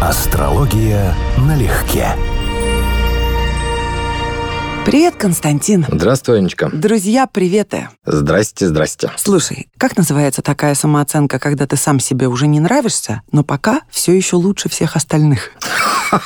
Астрология налегке. Привет, Константин. Здравствуй, Анечка. Друзья, приветы. Здрасте, здрасте. Слушай, как называется такая самооценка, когда ты сам себе уже не нравишься, но пока все еще лучше всех остальных?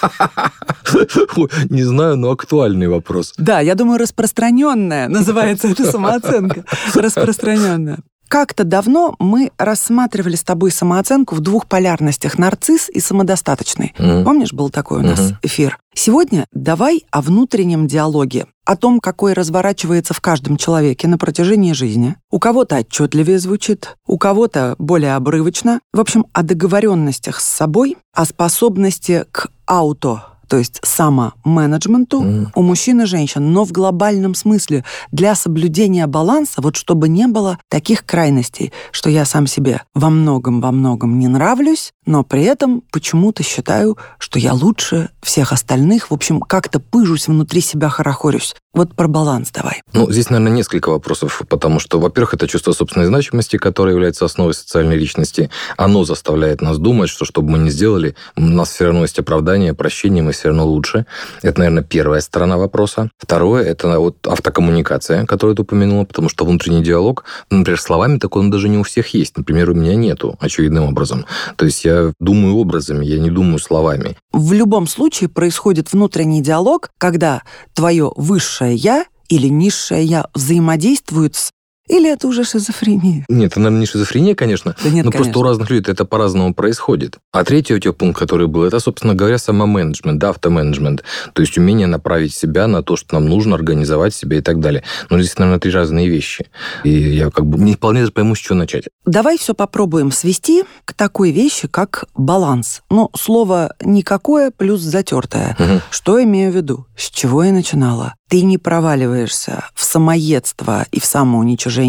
Не знаю, но актуальный вопрос. Да, я думаю, распространенная называется эта самооценка. Распространенная. Как-то давно мы рассматривали с тобой самооценку в двух полярностях – нарцисс и самодостаточный. Мгм. Помнишь, был такой у нас Мгм. эфир? Сегодня давай о внутреннем диалоге, о том, какой разворачивается в каждом человеке на протяжении жизни. У кого-то отчетливее звучит, у кого-то более обрывочно. В общем, о договоренностях с собой, о способности к ауто, то есть самоменеджменту Мгм. у мужчин и женщин, но в глобальном смысле для соблюдения баланса, вот чтобы не было таких крайностей, что я сам себе во многом, во многом не нравлюсь, но при этом почему-то считаю, что я лучше всех остальных, в общем, как-то пыжусь внутри себя, хорохорюсь. Вот про баланс давай. Ну, здесь, наверное, несколько вопросов, потому что, во-первых, это чувство собственной значимости, которое является основой социальной личности. Оно заставляет нас думать, что что бы мы ни сделали, у нас все равно есть оправдание, прощение, мы все равно лучше. Это, наверное, первая сторона вопроса. Второе – это вот автокоммуникация, которую ты упомянула, потому что внутренний диалог, ну, например, словами такой он даже не у всех есть. Например, у меня нету, очевидным образом. То есть я думаю образами, я не думаю словами. В любом случае происходит внутренний диалог, когда твое высшее «я» или низшее «я» взаимодействуют с... Или это уже шизофрения? Нет, это, наверное, не шизофрения, конечно, Да нет, Ну, просто у конечно. разных людей это по-разному происходит. А третий у тебя пункт, который был, это, собственно говоря, самоменеджмент, да, автоменеджмент. То есть умение направить себя на то, что нам нужно, организовать себя и так далее. Но здесь, наверное, три разные вещи. И я как бы не вполне пойму, с чего начать. Давай все попробуем свести к такой вещи, как баланс. Ну, слово «никакое» плюс затертое. Мгм. Что имею в виду? С чего я начинала? Ты не проваливаешься в самоедство и в самоуничижение,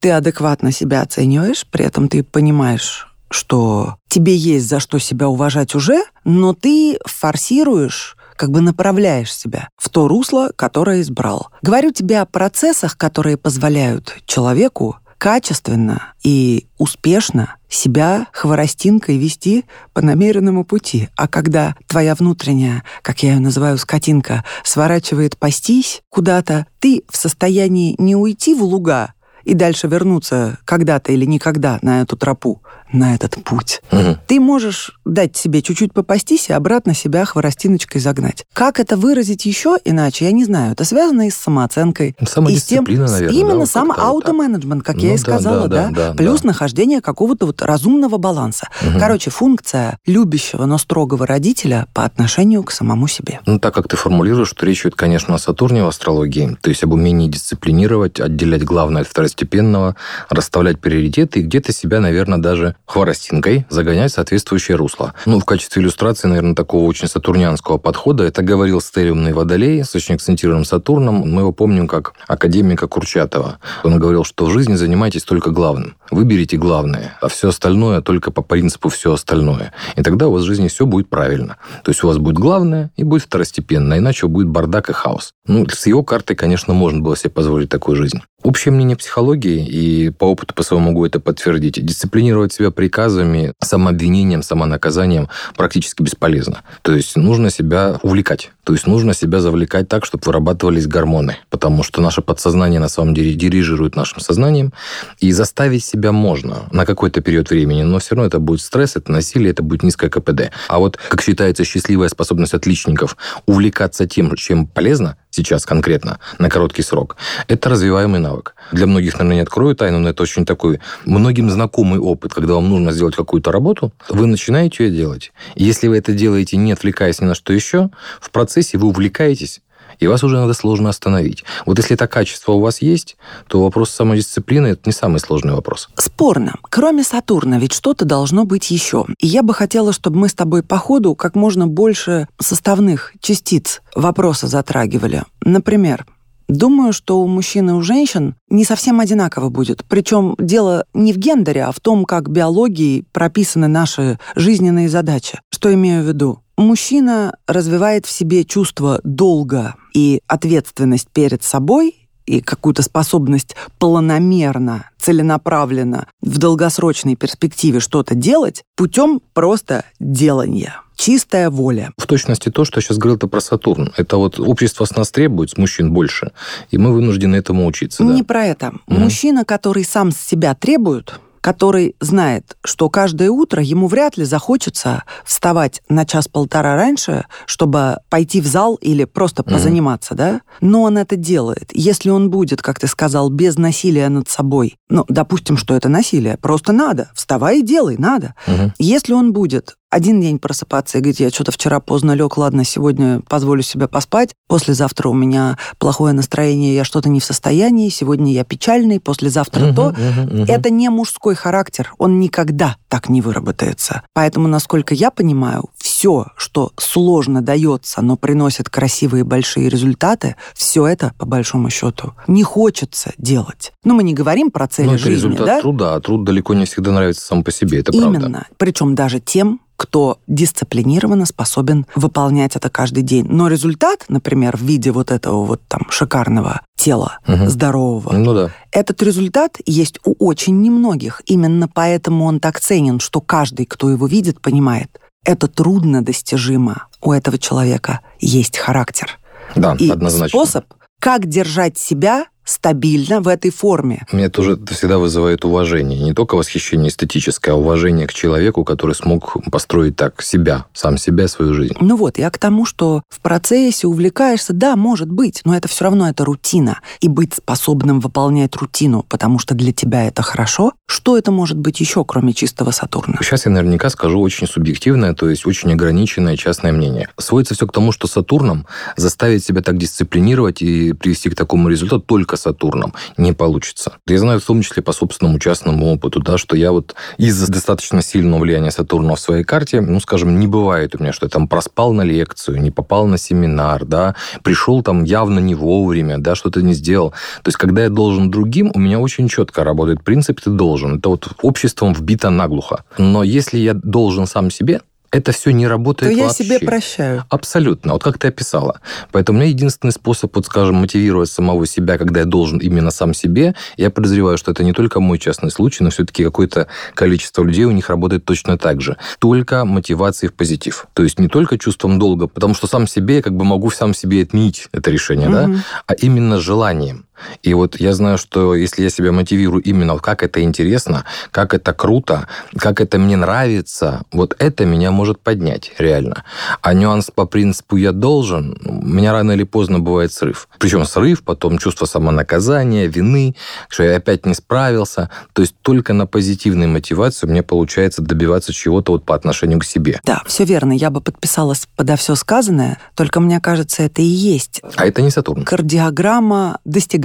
ты адекватно себя оцениваешь, при этом ты понимаешь, что тебе есть за что себя уважать уже, но ты форсируешь как бы направляешь себя в то русло, которое избрал. Говорю тебе о процессах, которые позволяют человеку качественно и успешно себя хворостинкой вести по намеренному пути. А когда твоя внутренняя, как я ее называю, скотинка, сворачивает пастись куда-то, ты в состоянии не уйти в луга и дальше вернуться когда-то или никогда на эту тропу, на этот путь. Мгм. Ты можешь дать себе чуть-чуть попастись и обратно себя хворостиночкой загнать. Как это выразить еще иначе, я не знаю. Это связано и с самооценкой. Самодисциплина, и с тем, наверное. Именно да, вот сам аутоменеджмент, как Ну я и да, сказала, да, да, да, да, Плюс да. нахождение какого-то вот разумного баланса. Мгм. Короче, функция любящего, но строгого родителя по отношению к самому себе. Ну, так как ты формулируешь, что речь идет, конечно, о Сатурне в астрологии, то есть об умении дисциплинировать, отделять главное от второстепенного, расставлять приоритеты и где-то себя, наверное, даже хворостинкой загонять в соответствующее русло. Ну, в качестве иллюстрации, наверное, такого очень сатурнианского подхода, это говорил стелиумный водолей с очень акцентированным Сатурном. Мы его помним как академика Курчатова. Он говорил, что в жизни занимайтесь только главным. Выберите главное, а все остальное только по принципу все остальное. И тогда у вас в жизни все будет правильно. То есть у вас будет главное и будет второстепенно, иначе будет бардак и хаос. Ну, с его картой, конечно, можно было себе позволить такую жизнь. Общее мнение психологии, и по опыту по своему могу это подтвердить, дисциплинировать себя приказами, самообвинением, самонаказанием практически бесполезно. То есть нужно себя увлекать. То есть нужно себя завлекать так, чтобы вырабатывались гормоны. Потому что наше подсознание на самом деле дирижирует нашим сознанием. И заставить себя можно на какой-то период времени, но все равно это будет стресс, это насилие, это будет низкое КПД. А вот, как считается, счастливая способность отличников увлекаться тем, чем полезно, сейчас конкретно, на короткий срок, это развиваемый навык. Для многих, наверное, не открою тайну, но это очень такой многим знакомый опыт, когда вам нужно сделать какую-то работу, вы начинаете ее делать. Если вы это делаете, не отвлекаясь ни на что еще, в процессе вы увлекаетесь, и вас уже надо сложно остановить. Вот если это качество у вас есть, то вопрос самодисциплины – это не самый сложный вопрос. Спорно. Кроме Сатурна, ведь что-то должно быть еще. И я бы хотела, чтобы мы с тобой по ходу как можно больше составных частиц вопроса затрагивали. Например, Думаю, что у мужчин и у женщин не совсем одинаково будет. Причем дело не в гендере, а в том, как биологией прописаны наши жизненные задачи. Что имею в виду? Мужчина развивает в себе чувство долга и ответственность перед собой и какую-то способность планомерно, целенаправленно в долгосрочной перспективе что-то делать путем просто делания. чистая воля. В точности то, что я сейчас говорил-то про Сатурн. Это вот общество с нас требует, с мужчин больше, и мы вынуждены этому учиться. Не да. про это. Угу. Мужчина, который сам с себя требует, который знает, что каждое утро ему вряд ли захочется вставать на час-полтора раньше, чтобы пойти в зал или просто позаниматься, mm-hmm. да? Но он это делает. Если он будет, как ты сказал, без насилия над собой, ну, допустим, что это насилие, просто надо, вставай и делай, надо. Mm-hmm. Если он будет один день просыпаться и говорить, я что-то вчера поздно лег, ладно, сегодня позволю себе поспать, послезавтра у меня плохое настроение, я что-то не в состоянии, сегодня я печальный, послезавтра uh-huh, то. Uh-huh, uh-huh. Это не мужской характер, он никогда так не выработается. Поэтому, насколько я понимаю, все, что сложно дается, но приносит красивые большие результаты, все это, по большому счету, не хочется делать. Ну, мы не говорим про цели ну, это жизни, результат да? труда, а труд далеко не всегда нравится сам по себе, это Именно. правда. Причем даже тем, кто дисциплинированно способен выполнять это каждый день. Но результат, например, в виде вот этого вот там шикарного тела, угу. здорового, ну, да. этот результат есть у очень немногих. Именно поэтому он так ценен, что каждый, кто его видит, понимает, это трудно достижимо. У этого человека есть характер. Да, И однозначно. способ, как держать себя стабильно в этой форме. Мне тоже это всегда вызывает уважение. Не только восхищение эстетическое, а уважение к человеку, который смог построить так себя, сам себя, свою жизнь. Ну вот, я к тому, что в процессе увлекаешься, да, может быть, но это все равно это рутина. И быть способным выполнять рутину, потому что для тебя это хорошо, что это может быть еще, кроме чистого Сатурна? Сейчас я наверняка скажу очень субъективное, то есть очень ограниченное частное мнение. Сводится все к тому, что Сатурном заставить себя так дисциплинировать и привести к такому результату только Сатурном не получится. Я знаю в том числе по собственному частному опыту, да, что я вот из-за достаточно сильного влияния Сатурна в своей карте, ну, скажем, не бывает у меня, что я там проспал на лекцию, не попал на семинар, да, пришел там явно не вовремя, да, что-то не сделал. То есть, когда я должен другим, у меня очень четко работает принцип «ты должен». Это вот обществом вбито наглухо. Но если я должен сам себе, это все не работает То я вообще. себе прощаю. Абсолютно. Вот как ты описала. Поэтому у меня единственный способ, вот скажем, мотивировать самого себя, когда я должен именно сам себе, я подозреваю, что это не только мой частный случай, но все-таки какое-то количество людей у них работает точно так же. Только мотивацией в позитив. То есть не только чувством долга, потому что сам себе я как бы могу сам себе отменить это решение, угу. да, а именно желанием. И вот я знаю, что если я себя мотивирую именно как это интересно, как это круто, как это мне нравится, вот это меня может поднять, реально. А нюанс по принципу «я должен», у меня рано или поздно бывает срыв. Причем срыв, потом чувство самонаказания, вины, что я опять не справился. То есть только на позитивной мотивации мне получается добиваться чего-то вот по отношению к себе. Да, все верно. Я бы подписалась подо все сказанное, только мне кажется, это и есть. А это не Сатурн. Кардиограмма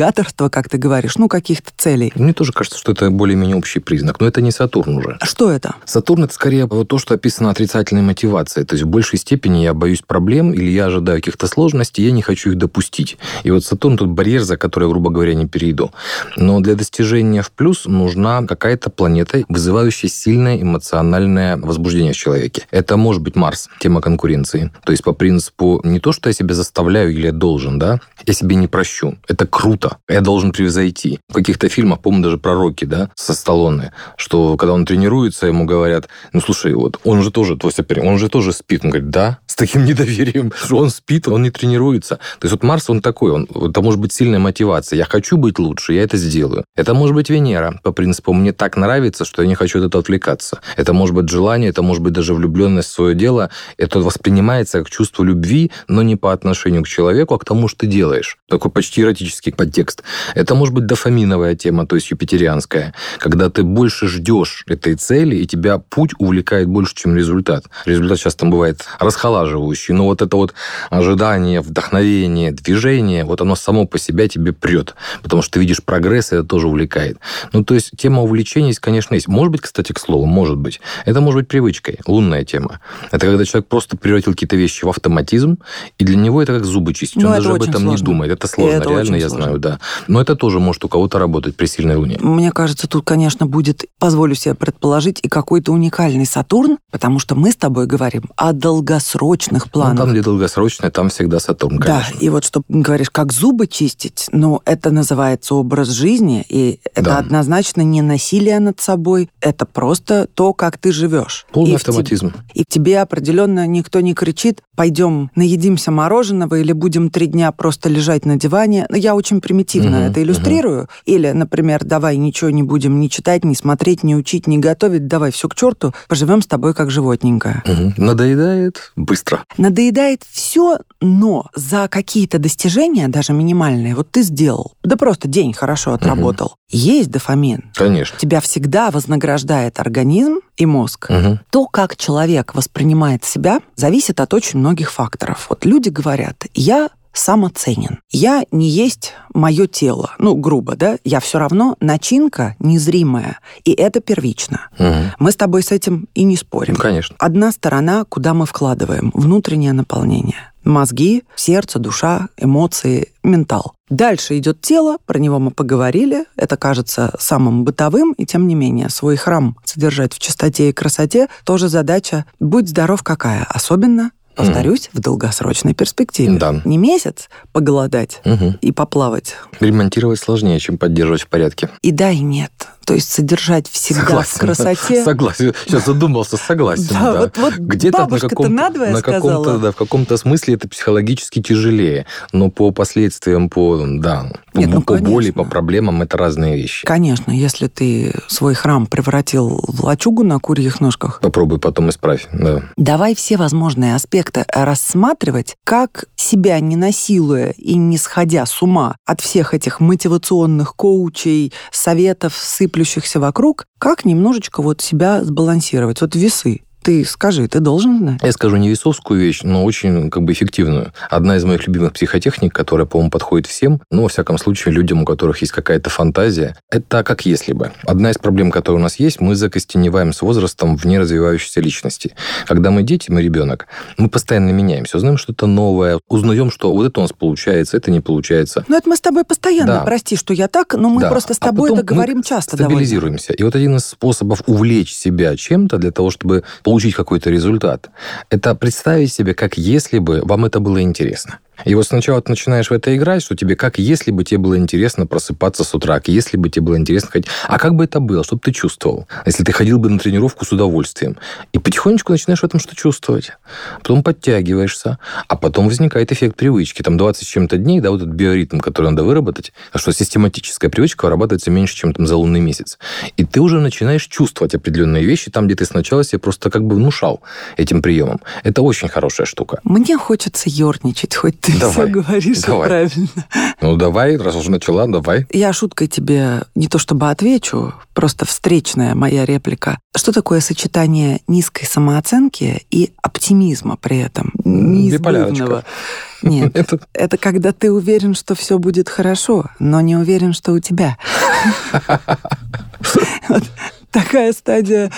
достигаторства, как ты говоришь, ну, каких-то целей. Мне тоже кажется, что это более-менее общий признак, но это не Сатурн уже. Что это? Сатурн – это скорее вот то, что описано отрицательной мотивацией. То есть в большей степени я боюсь проблем или я ожидаю каких-то сложностей, я не хочу их допустить. И вот Сатурн тут барьер, за который, грубо говоря, не перейду. Но для достижения в плюс нужна какая-то планета, вызывающая сильное эмоциональное возбуждение в человеке. Это может быть Марс, тема конкуренции. То есть по принципу не то, что я себя заставляю или я должен, да, я себе не прощу. Это круто. Я должен превзойти. В каких-то фильмах, помню, даже про Рокки, да, со Сталлоне, что когда он тренируется, ему говорят, ну, слушай, вот он же тоже твой соперник, он же тоже спит. Он говорит, да, с таким недоверием, он спит, он не тренируется. То есть вот Марс, он такой, он, это может быть сильная мотивация. Я хочу быть лучше, я это сделаю. Это может быть Венера, по принципу, мне так нравится, что я не хочу от этого отвлекаться. Это может быть желание, это может быть даже влюбленность в свое дело. Это воспринимается как чувство любви, но не по отношению к человеку, а к тому, что ты делаешь. Такой почти эротический подтекст. Это может быть дофаминовая тема, то есть юпитерианская, когда ты больше ждешь этой цели, и тебя путь увлекает больше, чем результат. Результат часто бывает расхолаживающий, но вот это вот ожидание, вдохновение, движение, вот оно само по себе тебе прет, потому что ты видишь прогресс, и это тоже увлекает. Ну, то есть тема увлечения здесь, конечно, есть. Может быть, кстати, к слову, может быть. Это может быть привычкой, лунная тема. Это когда человек просто превратил какие-то вещи в автоматизм, и для него это как зубы чистить. Ну, Он даже об этом сложно. не думает. Это сложно, Это реально, я сложно. знаю, да. Но это тоже может у кого-то работать при сильной луне. Мне кажется, тут, конечно, будет, позволю себе предположить, и какой-то уникальный Сатурн, потому что мы с тобой говорим о долгосрочных планах. Ну, там, где долгосрочное, там всегда Сатурн, конечно. Да, и вот что говоришь, как зубы чистить, ну, это называется образ жизни, и это Да. однозначно не насилие над собой, это просто то, как ты живешь. Полный И в тебе- автоматизм. И тебе определенно никто не кричит, пойдем наедимся мороженого или будем три дня просто лежать на диване. Ну, я очень примитивно Мгм, это иллюстрирую. Или, например, давай ничего не будем ни читать, ни смотреть, ни учить, ни готовить, давай все к черту, поживем с тобой как животненькое. Мгм. Надоедает быстро. Надоедает все, но за какие-то достижения, даже минимальные, вот ты сделал, да просто день хорошо отработал, есть дофамин. Конечно. Тебя всегда вознаграждает организм и мозг. Мгм. То, как человек воспринимает себя, зависит от очень многих факторов. Вот люди говорят, я самоценен. Я не есть мое тело. Ну, грубо, да? Я все равно начинка незримая. И это первично. Мгм. Мы с тобой с этим и не спорим. Ну, конечно. Одна сторона, куда мы вкладываем внутреннее наполнение. Мозги, сердце, душа, эмоции, ментал. Дальше идет тело, про него мы поговорили. Это кажется самым бытовым, и тем не менее свой храм содержать в чистоте и красоте тоже задача «будь здоров какая», особенно Повторюсь, в долгосрочной перспективе. Да. Не месяц поголодать Мгм. и поплавать. Ремонтировать сложнее, чем поддерживать в порядке. И да, и нет. То есть содержать всегда в красоте. Согласен. Сейчас задумался, согласен. Да, да. вот- вот Где-то на каком-то, на каком-то, да, в каком-то смысле это психологически тяжелее, но по последствиям, по, да, Нет, по, ну, по боли, по проблемам это разные вещи. Конечно, если ты свой храм превратил в лачугу на курьих ножках, Попробуй потом исправь. Да. давай все возможные аспекты рассматривать, как себя не насилуя и не сходя с ума от всех этих мотивационных коучей, советов, сыплющихся вокруг, как немножечко вот себя сбалансировать. Вот весы. Ты скажи, ты должен знать. Я скажу не весовскую вещь, но очень как бы эффективную. Одна из моих любимых психотехник, которая, по-моему, подходит всем, но, во всяком случае, людям, у которых есть какая-то фантазия, это как если бы. Одна из проблем, которые у нас есть, мы закостеневаем с возрастом в неразвивающейся личности. Когда мы дети, мы ребенок, мы постоянно меняемся, узнаем что-то новое, узнаем, что вот это у нас получается, это не получается. Ну, это мы с тобой постоянно. Да. Прости, что я так, но мы Да. просто с А тобой потом это говорим часто довольно. стабилизируемся. И вот один из способов увлечь себя чем-то для того, чтобы получить какой-то результат, это представить себе, как если бы вам это было интересно. И вот сначала ты начинаешь в это играть, что тебе как если бы тебе было интересно просыпаться с утра, как если бы тебе было интересно ходить. А как бы это было, что бы ты чувствовал, если ты ходил бы на тренировку с удовольствием? И потихонечку начинаешь в этом что чувствовать. Потом подтягиваешься, а потом возникает эффект привычки. Там 20 с чем-то дней, да, вот этот биоритм, который надо выработать, что систематическая привычка вырабатывается меньше, чем там за лунный месяц. И ты уже начинаешь чувствовать определенные вещи там, где ты сначала себе просто как бы внушал этим приемом. Это очень хорошая штука. Мне хочется ерничать, хоть ты Давай, все говоришь давай. правильно. Ну, давай, раз уже начала, давай. Я шуткой тебе не то чтобы отвечу, просто встречная моя реплика. Что такое сочетание низкой самооценки и оптимизма при этом? Неизбывного. Нет, Это это когда ты уверен, что все будет хорошо, но не уверен, что у тебя. Такая стадия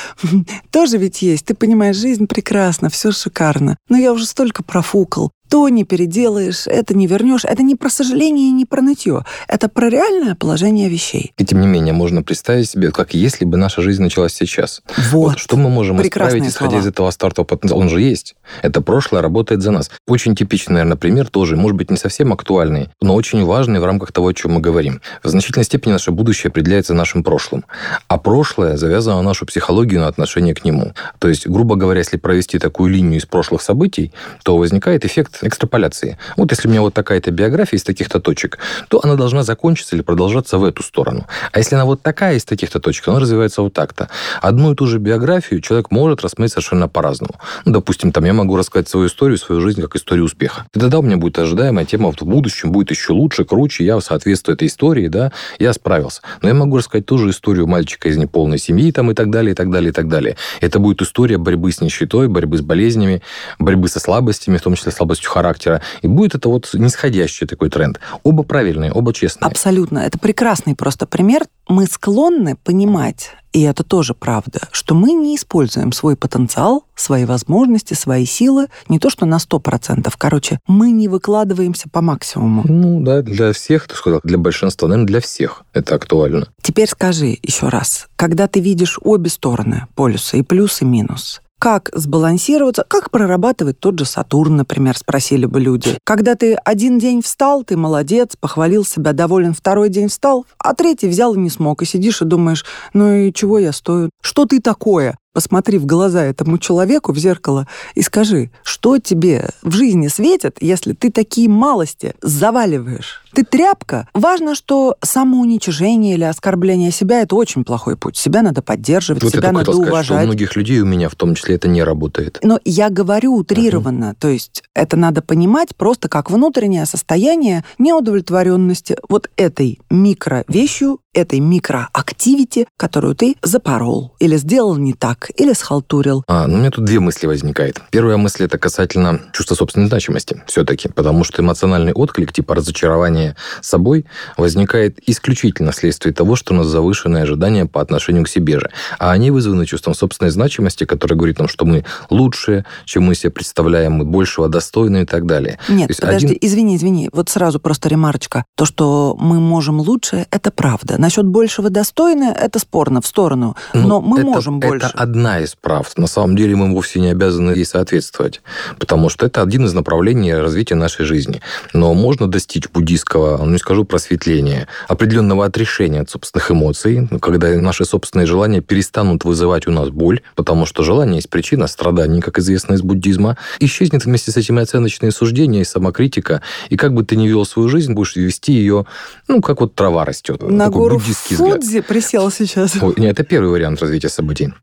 тоже ведь есть. Ты понимаешь, жизнь прекрасна, все шикарно. Но я уже столько профукал. То не переделаешь, это не вернешь. Это не про сожаление и не про нытье. Это про реальное положение вещей. И тем не менее, можно представить себе, как если бы наша жизнь началась сейчас. Вот. что мы можем Прекрасные исправить, исходя слова. из этого стартового потенциала? Он же есть. Это прошлое работает за нас. Очень типичный, наверное, пример тоже, может быть, не совсем актуальный, но очень важный в рамках того, о чем мы говорим. В значительной степени наше будущее определяется нашим прошлым. А прошлое завязано на нашу психологию, на отношение к нему. То есть, грубо говоря, если провести такую линию из прошлых событий, то возникает эффект экстраполяции. Вот если у меня вот такая-то биография из таких-то точек, то она должна закончиться или продолжаться в эту сторону. А если она вот такая из таких-то точек, она развивается вот так-то. Одну и ту же биографию человек может рассмотреть совершенно по-разному. Ну, допустим, там я могу рассказать свою историю, свою жизнь как историю успеха. И тогда у меня будет ожидаемая тема в будущем будет еще лучше, круче, я соответствую этой истории, да, я справился. Но я могу рассказать ту же историю мальчика из неполной семьи там, и так далее, и так далее, и так далее. Это будет история борьбы с нищетой, борьбы с болезнями, борьбы со слабостями, в том числе слабостью характера. И будет это вот нисходящий такой тренд. Оба правильные, оба честные. Абсолютно. Это прекрасный просто пример. Мы склонны понимать, и это тоже правда, что мы не используем свой потенциал, свои возможности, свои силы, не то что на 100%. Короче, мы не выкладываемся по максимуму. Ну, да, для всех, ты сказал, для большинства, наверное, для всех это актуально. Теперь скажи еще раз, когда ты видишь обе стороны полюса, и плюс, и минус, Как сбалансироваться, как прорабатывать тот же Сатурн, например, спросили бы люди. Когда ты один день встал, ты молодец, похвалил себя, доволен, второй день встал, а третий взял и не смог, и сидишь и думаешь, ну и чего я стою? Что ты такое? Посмотри в глаза этому человеку в зеркало и скажи, что тебе в жизни светит, если ты такие малости заваливаешь. Ты тряпка. Важно, что самоуничижение или оскорбление себя – это очень плохой путь. Себя надо поддерживать, вот себя надо сказать, уважать. Что у многих людей, у меня в том числе, это не работает. Но я говорю утрированно. Uh-huh. То есть это надо понимать просто как внутреннее состояние неудовлетворенности вот этой микровещью, этой микроактивити, которую ты запорол или сделал не так, или схалтурил. А, ну, у меня тут две мысли возникает. Первая мысль это касательно чувства собственной значимости все-таки, потому что эмоциональный отклик типа разочарования собой возникает исключительно вследствие того, что у нас завышенные ожидания по отношению к себе же. А они вызваны чувством собственной значимости, которое говорит нам, что мы лучше, чем мы себе представляем, мы большего достойны и так далее. Нет, подожди, один... извини, извини. Вот сразу просто ремарочка. То, что мы можем лучше, это правда. Насчет большего достойны, это спорно в сторону. Ну, Но мы это, можем больше. Это одна из прав. На самом деле мы вовсе не обязаны ей соответствовать, потому что это один из направлений развития нашей жизни. Но можно достичь буддийского, ну не скажу просветления, определенного отрешения от собственных эмоций, когда наши собственные желания перестанут вызывать у нас боль, потому что желание есть причина страданий, как известно из буддизма. Исчезнет вместе с этими оценочные суждения и самокритика, и как бы ты ни вел свою жизнь, будешь вести ее, ну, как вот трава растет. На гору буддийский Фудзи взгляд. присел сейчас. Ой, нет, это первый вариант развития событий.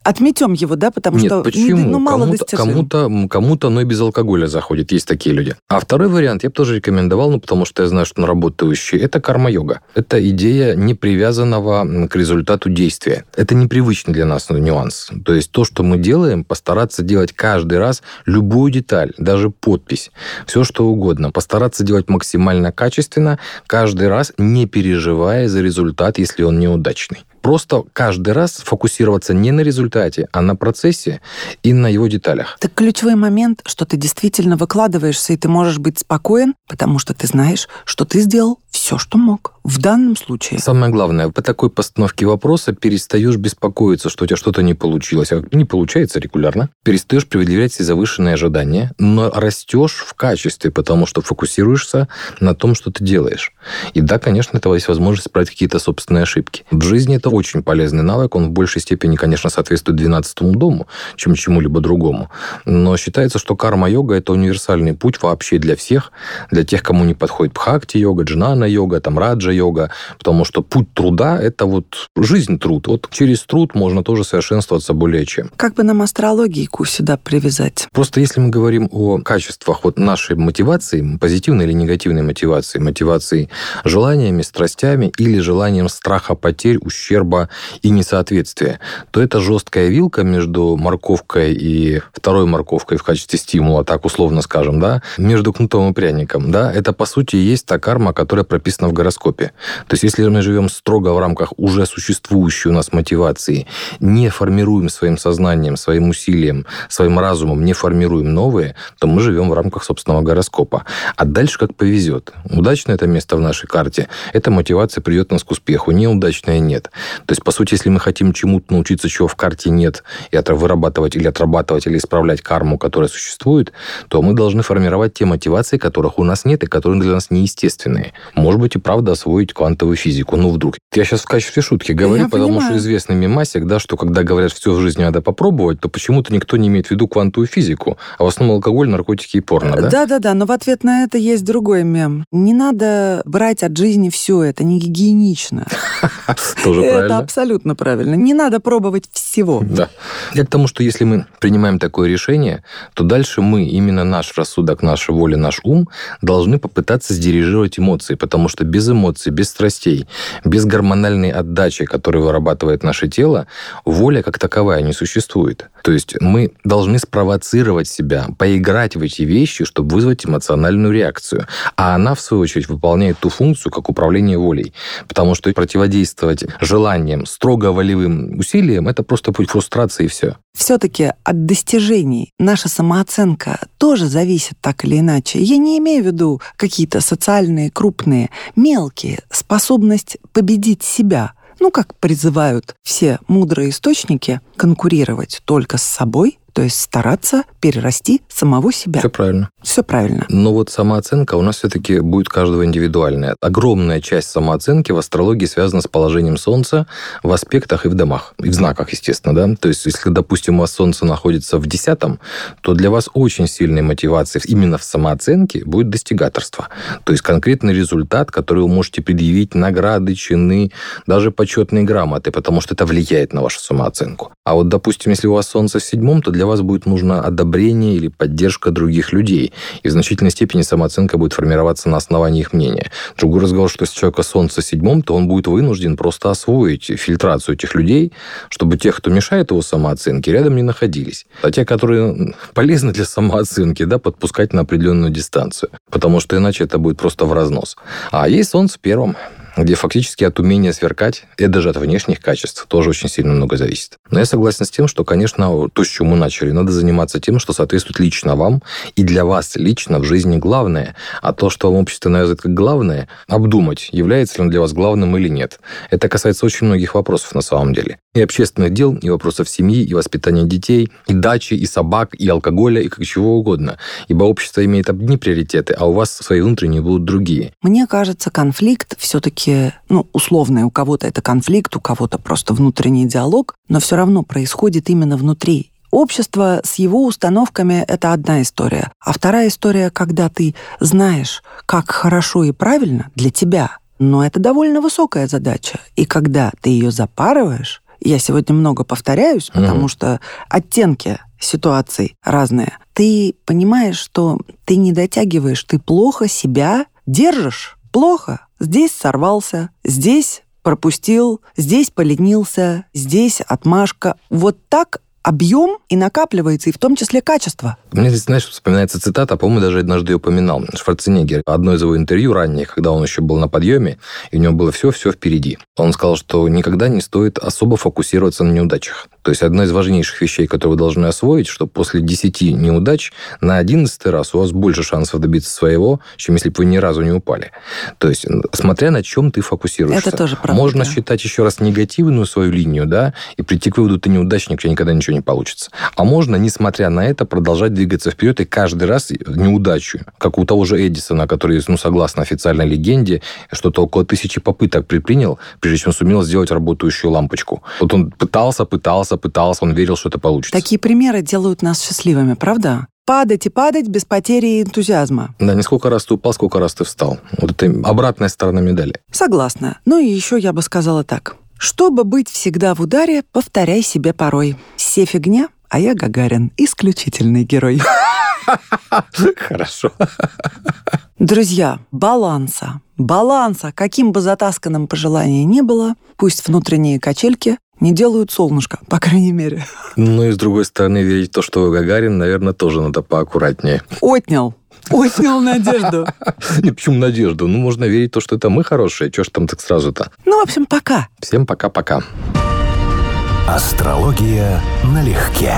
Отметем его, да, потому нет, что почему? Ну, мало кому-то, кому-то, кому-то, но и без алкоголя заходит. Есть такие люди. А второй вариант я бы тоже рекомендовал, ну, потому что я знаю, что он работающий. Это карма-йога. Это идея непривязанного к результату действия. Это непривычный для нас нюанс. То есть то, что мы делаем, постараться делать каждый раз любую деталь, даже подпись, все что угодно. Постараться делать максимально качественно, каждый раз не переживая за результат, если он неудачный. Просто каждый раз фокусироваться не на результате, а на процессе и на его деталях. Так ключевой момент, что ты действительно выкладываешься, и ты можешь быть спокоен, потому что ты знаешь, что ты сделал все, что мог. В данном случае. Самое главное, по такой постановке вопроса перестаешь беспокоиться, что у тебя что-то не получилось. А не получается регулярно. Перестаешь предъявлять себе завышенные ожидания, но растешь в качестве, потому что фокусируешься на том, что ты делаешь. И да, конечно, это есть возможность исправить какие-то собственные ошибки. В жизни это очень полезный навык. Он в большей степени, конечно, соответствует 12 дому, чем чему-либо другому. Но считается, что карма-йога – это универсальный путь вообще для всех, для тех, кому не подходит бхакти-йога, джнана-йога, там, раджа-йога, потому что путь труда – это вот жизнь труд. Вот через труд можно тоже совершенствоваться более чем. Как бы нам астрологийку сюда привязать? Просто если мы говорим о качествах вот нашей мотивации, позитивной или негативной мотивации, мотивации желаниями, страстями или желанием страха потерь, ущерба, и несоответствия, то это жесткая вилка между морковкой и второй морковкой в качестве стимула, так условно скажем, да, между кнутом и пряником, да, это по сути есть та карма, которая прописана в гороскопе. То есть если мы живем строго в рамках уже существующей у нас мотивации, не формируем своим сознанием, своим усилием, своим разумом, не формируем новые, то мы живем в рамках собственного гороскопа. А дальше как повезет. Удачное это место в нашей карте, эта мотивация придет нас к успеху, неудачное нет. То есть, по сути, если мы хотим чему-то научиться, чего в карте нет, и это вырабатывать или отрабатывать, или исправлять карму, которая существует, то мы должны формировать те мотивации, которых у нас нет и которые для нас неестественные. Может быть, и правда освоить квантовую физику. Ну, вдруг. Я сейчас в качестве шутки говорю, Я потому понимаю. что известный мемасик, да, что когда говорят, все в жизни надо попробовать, то почему-то никто не имеет в виду квантовую физику, а в основном алкоголь, наркотики и порно, да? Да-да-да, но в ответ на это есть другой мем. Не надо брать от жизни все, это не гигиенично. Тоже правильно. Это абсолютно правильно. Не надо пробовать всего. Да. Я к тому, что если мы принимаем такое решение, то дальше мы, именно наш рассудок, наша воля, наш ум, должны попытаться сдирижировать эмоции, потому что без эмоций, без страстей, без гормональной отдачи, которую вырабатывает наше тело, воля как таковая не существует. То есть мы должны спровоцировать себя, поиграть в эти вещи, чтобы вызвать эмоциональную реакцию. А она, в свою очередь, выполняет ту функцию, как управление волей. Потому что противодействовать желанием, строго волевым усилием, это просто путь фрустрации и все. Все-таки от достижений наша самооценка тоже зависит так или иначе. Я не имею в виду какие-то социальные, крупные, мелкие, способность победить себя – ну, как призывают все мудрые источники, конкурировать только с собой, То есть стараться перерасти самого себя. Все правильно. Все правильно. Но вот самооценка у нас все-таки будет каждого индивидуальная. Огромная часть самооценки в астрологии связана с положением Солнца в аспектах и в домах. И в знаках, естественно, да. То есть, если, допустим, у вас Солнце находится в десятом, то для вас очень сильной мотивацией именно в самооценке будет достигаторство. То есть, конкретный результат, который вы можете предъявить награды, чины, даже почетные грамоты, потому что это влияет на вашу самооценку. А вот, допустим, если у вас Солнце в седьмом, то для вас будет нужно одобрение или поддержка других людей. И в значительной степени самооценка будет формироваться на основании их мнения. Другой разговор, что если человека Солнце седьмом, то он будет вынужден просто освоить фильтрацию этих людей, чтобы тех, кто мешает его самооценке, рядом не находились. А те, которые полезны для самооценки, да, подпускать на определенную дистанцию. Потому что иначе это будет просто в разнос. А есть Солнце в первом где фактически от умения сверкать и даже от внешних качеств тоже очень сильно много зависит. Но я согласен с тем, что, конечно, то, с чего мы начали, надо заниматься тем, что соответствует лично вам и для вас лично в жизни главное. А то, что вам общество навязывает как главное, обдумать, является ли он для вас главным или нет. Это касается очень многих вопросов на самом деле. И общественных дел, и вопросов семьи, и воспитания детей, и дачи, и собак, и алкоголя, и как чего угодно. Ибо общество имеет одни приоритеты, а у вас свои внутренние будут другие. Мне кажется, конфликт все-таки все-таки, ну, условное, у кого-то это конфликт, у кого-то просто внутренний диалог, но все равно происходит именно внутри. Общество с его установками — это одна история. А вторая история, когда ты знаешь, как хорошо и правильно для тебя, но это довольно высокая задача. И когда ты ее запарываешь, я сегодня много повторяюсь, потому mm. что оттенки ситуаций разные. Ты понимаешь, что ты не дотягиваешь, ты плохо себя держишь. Плохо. Здесь сорвался, здесь пропустил, здесь поленился, здесь отмашка. Вот так объем и накапливается, и в том числе качество. Мне здесь, знаешь, вспоминается цитата, по-моему, даже однажды ее упоминал. Шварценеггер. Одно из его интервью ранее, когда он еще был на подъеме, и у него было все-все впереди. Он сказал, что никогда не стоит особо фокусироваться на неудачах. То есть одна из важнейших вещей, которые вы должны освоить, что после 10 неудач на 11 раз у вас больше шансов добиться своего, чем если бы вы ни разу не упали. То есть смотря на чем ты фокусируешься. Это тоже правда. Можно считать еще раз негативную свою линию, да, и прийти к выводу, ты неудачник, у тебя никогда ничего не получится. А можно, несмотря на это, продолжать двигаться вперед и каждый раз неудачу, как у того же Эдисона, который, ну, согласно официальной легенде, что-то около тысячи попыток предпринял, прежде чем сумел сделать работающую лампочку. Вот он пытался, пытался, пытался, он верил, что это получится. Такие примеры делают нас счастливыми, правда? падать и падать без потери энтузиазма. Да, не сколько раз ты упал, сколько раз ты встал. Вот это обратная сторона медали. Согласна. Ну и еще я бы сказала так. Чтобы быть всегда в ударе, повторяй себе порой. Все фигня, а я Гагарин. Исключительный герой. Хорошо. Друзья, баланса. Баланса, каким бы затасканным пожелание ни было, пусть внутренние качельки не делают солнышко, по крайней мере. Ну и с другой стороны, верить в то, что Гагарин, наверное, тоже надо поаккуратнее. Отнял. Отнял надежду. Не, почему надежду? Ну, можно верить в то, что это мы хорошие. Чего ж там так сразу-то? Ну, в общем, пока. Всем пока-пока. Астрология налегке.